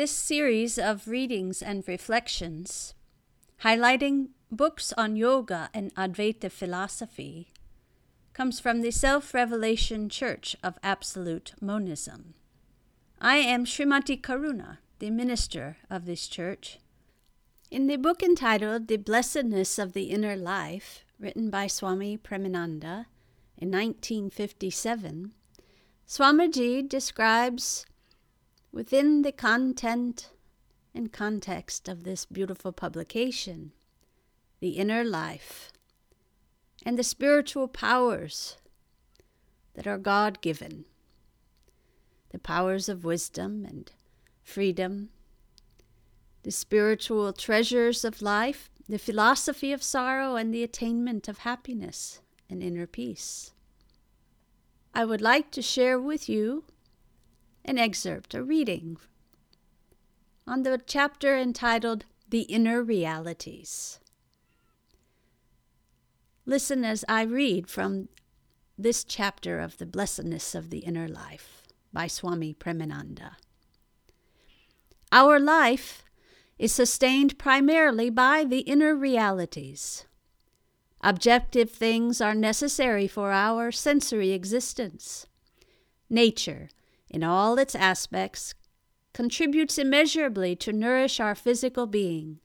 This series of readings and reflections, highlighting books on yoga and Advaita philosophy, comes from the Self Revelation Church of Absolute Monism. I am Srimati Karuna, the minister of this church. In the book entitled The Blessedness of the Inner Life, written by Swami Premananda in 1957, Swamiji describes within the content and context of this beautiful publication the inner life and the spiritual powers that are God given, the powers of wisdom and freedom, the spiritual treasures of life, the philosophy of sorrow, and the attainment of happiness and inner peace. I would like to share with you an excerpt, a reading on the chapter entitled The Inner Realities. Listen as I read from this chapter of The Blessedness of the Inner Life by Swami Premananda. Our life is sustained primarily by the inner realities. Objective things are necessary for our sensory existence. Nature, in all its aspects, contributes immeasurably to nourish our physical being,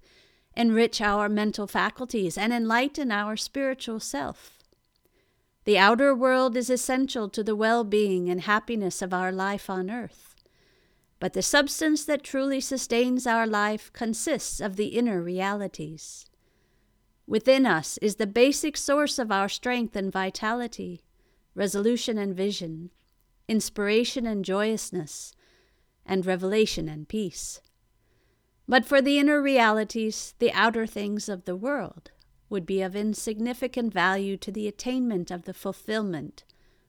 enrich our mental faculties, and enlighten our spiritual self. The outer world is essential to the well being and happiness of our life on earth. But the substance that truly sustains our life consists of the inner realities. Within us is the basic source of our strength and vitality, resolution and vision, inspiration and joyousness, and revelation and peace. But for the inner realities, the outer things of the world would be of insignificant value to the attainment of the fulfillment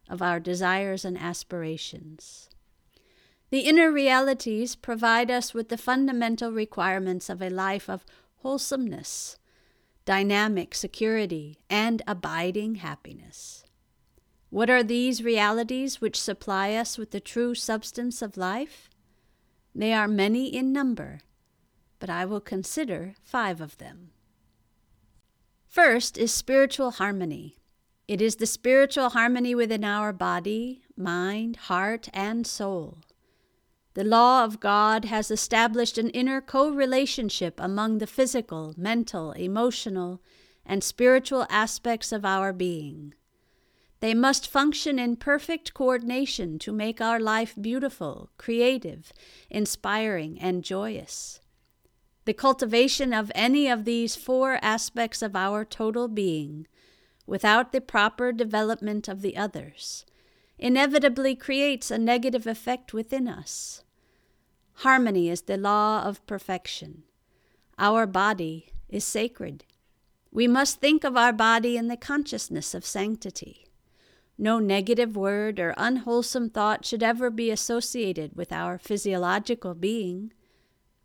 of our desires and aspirations. The inner realities provide us with the fundamental requirements of a life of wholesomeness, dynamic security, and abiding happiness. What are these realities which supply us with the true substance of life? They are many in number, but I will consider five of them. First is spiritual harmony. It is the spiritual harmony within our body, mind, heart, and soul. The law of God has established an inner co relationship among the physical, mental, emotional, and spiritual aspects of our being. They must function in perfect coordination to make our life beautiful, creative, inspiring, and joyous. The cultivation of any of these four aspects of our total being, without the proper development of the others, inevitably creates a negative effect within us. Harmony is the law of perfection. Our body is sacred. We must think of our body in the consciousness of sanctity. No negative word or unwholesome thought should ever be associated with our physiological being.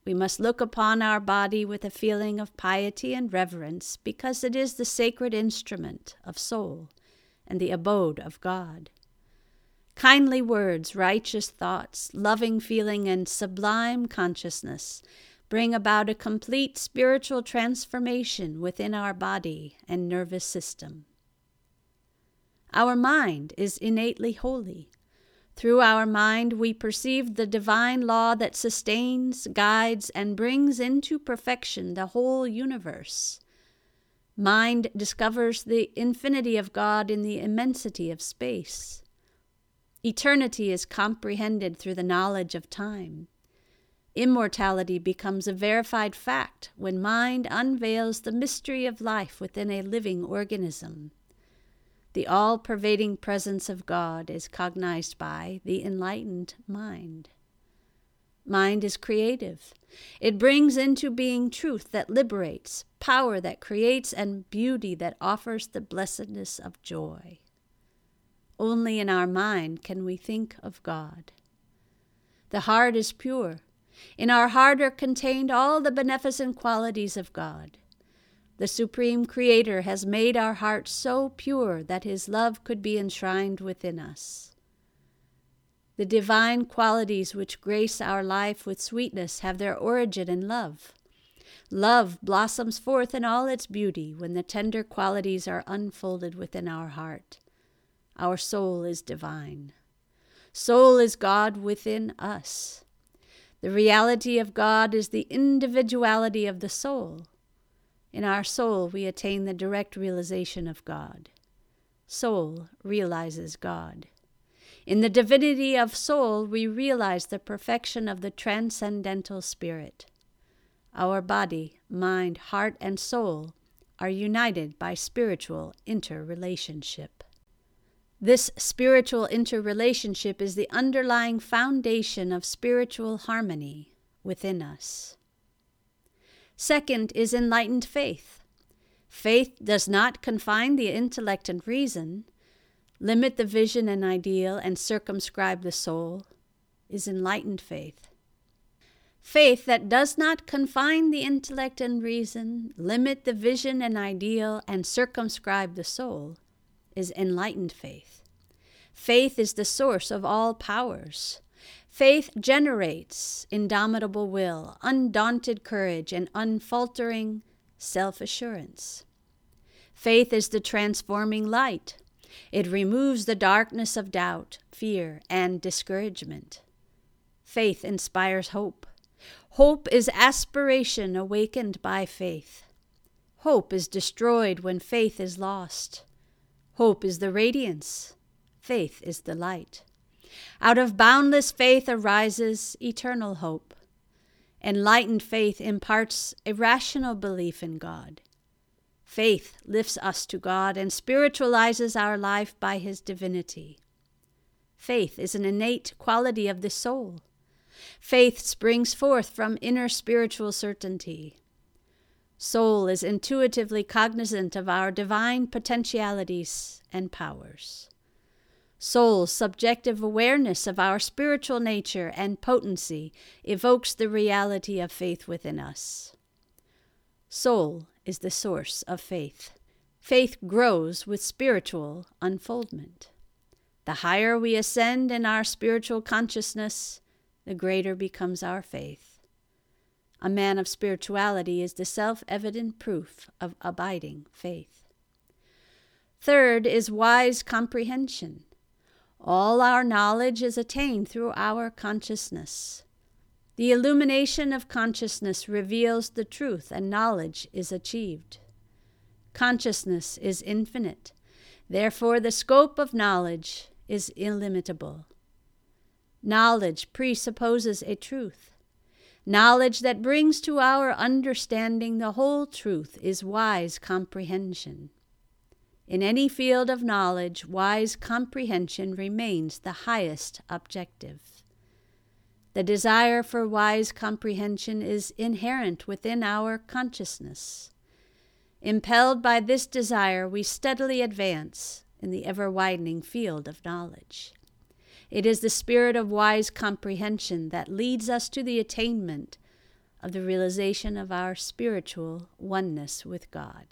We must look upon our body with a feeling of piety and reverence because it is the sacred instrument of soul and the abode of God. Kindly words, righteous thoughts, loving feeling, and sublime consciousness bring about a complete spiritual transformation within our body and nervous system. Our mind is innately holy. Through our mind, we perceive the divine law that sustains, guides, and brings into perfection the whole universe. Mind discovers the infinity of God in the immensity of space. Eternity is comprehended through the knowledge of time. Immortality becomes a verified fact when mind unveils the mystery of life within a living organism. The all pervading presence of God is cognized by the enlightened mind. Mind is creative. It brings into being truth that liberates, power that creates, and beauty that offers the blessedness of joy. Only in our mind can we think of God. The heart is pure. In our heart are contained all the beneficent qualities of God. The Supreme Creator has made our hearts so pure that His love could be enshrined within us. The divine qualities which grace our life with sweetness have their origin in love. Love blossoms forth in all its beauty when the tender qualities are unfolded within our heart. Our soul is divine. Soul is God within us. The reality of God is the individuality of the soul. In our soul, we attain the direct realization of God. Soul realizes God. In the divinity of soul, we realize the perfection of the transcendental spirit. Our body, mind, heart, and soul are united by spiritual interrelationship. This spiritual interrelationship is the underlying foundation of spiritual harmony within us. Second is enlightened faith. Faith does not confine the intellect and reason, limit the vision and ideal, and circumscribe the soul, is enlightened faith. Faith that does not confine the intellect and reason, limit the vision and ideal, and circumscribe the soul, is enlightened faith. Faith is the source of all powers. Faith generates indomitable will, undaunted courage, and unfaltering self assurance. Faith is the transforming light. It removes the darkness of doubt, fear, and discouragement. Faith inspires hope. Hope is aspiration awakened by faith. Hope is destroyed when faith is lost. Hope is the radiance, faith is the light. Out of boundless faith arises eternal hope. Enlightened faith imparts a rational belief in God. Faith lifts us to God and spiritualizes our life by His divinity. Faith is an innate quality of the soul. Faith springs forth from inner spiritual certainty. Soul is intuitively cognizant of our divine potentialities and powers. Soul's subjective awareness of our spiritual nature and potency evokes the reality of faith within us. Soul is the source of faith. Faith grows with spiritual unfoldment. The higher we ascend in our spiritual consciousness, the greater becomes our faith. A man of spirituality is the self evident proof of abiding faith. Third is wise comprehension. All our knowledge is attained through our consciousness. The illumination of consciousness reveals the truth, and knowledge is achieved. Consciousness is infinite, therefore, the scope of knowledge is illimitable. Knowledge presupposes a truth. Knowledge that brings to our understanding the whole truth is wise comprehension. In any field of knowledge, wise comprehension remains the highest objective. The desire for wise comprehension is inherent within our consciousness. Impelled by this desire, we steadily advance in the ever widening field of knowledge. It is the spirit of wise comprehension that leads us to the attainment of the realization of our spiritual oneness with God,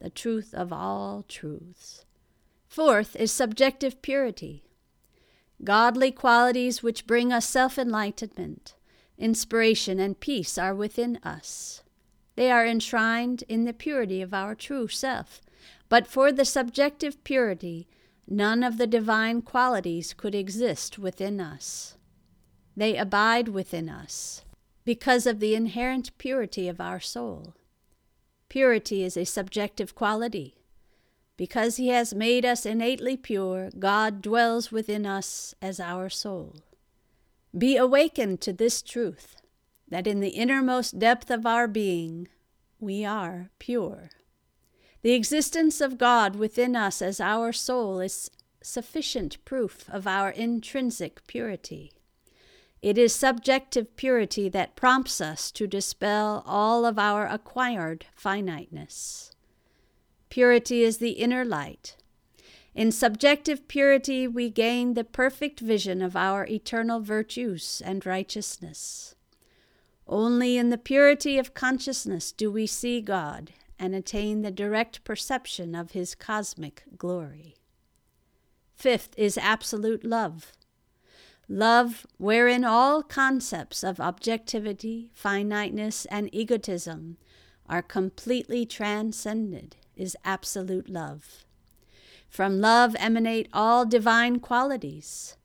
the truth of all truths. Fourth is subjective purity. Godly qualities which bring us self enlightenment, inspiration, and peace are within us. They are enshrined in the purity of our true self. But for the subjective purity, None of the divine qualities could exist within us. They abide within us because of the inherent purity of our soul. Purity is a subjective quality. Because He has made us innately pure, God dwells within us as our soul. Be awakened to this truth that in the innermost depth of our being, we are pure. The existence of God within us as our soul is sufficient proof of our intrinsic purity. It is subjective purity that prompts us to dispel all of our acquired finiteness. Purity is the inner light. In subjective purity, we gain the perfect vision of our eternal virtues and righteousness. Only in the purity of consciousness do we see God and attain the direct perception of His cosmic glory. Fifth is absolute love. Love, wherein all concepts of objectivity, finiteness, and egotism are completely transcended, is absolute love. From love emanate all divine qualities.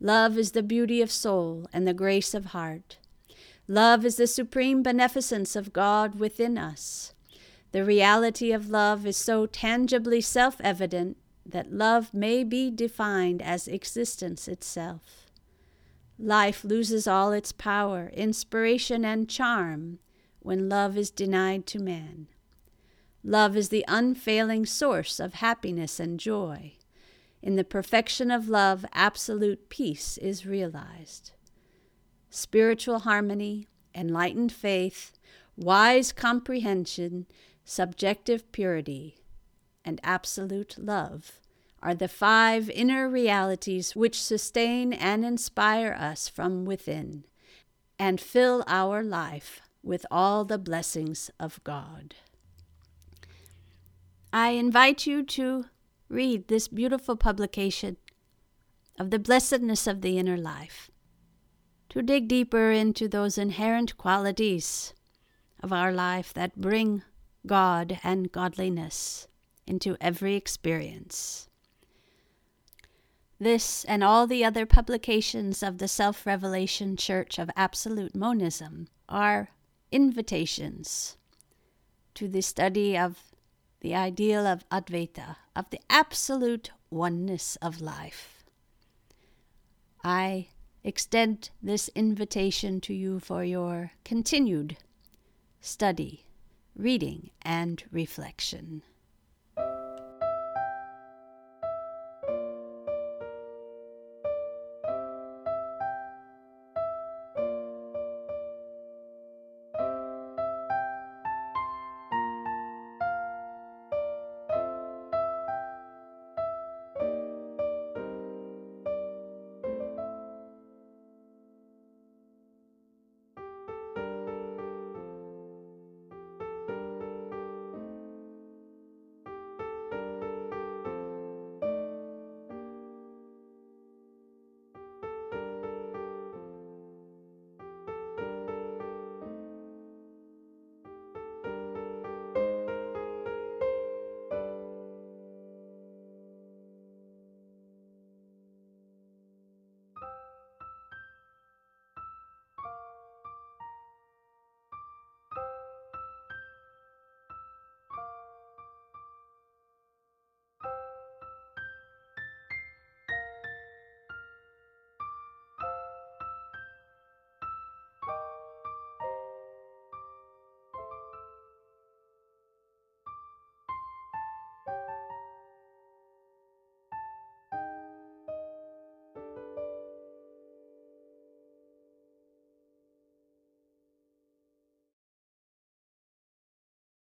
Love is the beauty of soul and the grace of heart. Love is the supreme beneficence of God within us. The reality of love is so tangibly self evident that love may be defined as existence itself. Life loses all its power, inspiration, and charm when love is denied to man. Love is the unfailing source of happiness and joy. In the perfection of love, absolute peace is realized. Spiritual harmony, enlightened faith, wise comprehension, subjective purity, and absolute love are the five inner realities which sustain and inspire us from within and fill our life with all the blessings of God. I invite you to read this beautiful publication of the blessedness of the inner life, to dig deeper into those inherent qualities of our life that bring God and godliness into every experience. This and all the other publications of the Self Revelation Church of Absolute Monism are invitations to the study of the ideal of Advaita, of the absolute oneness of life. I extend this invitation to you for your continued study, reading, and reflection.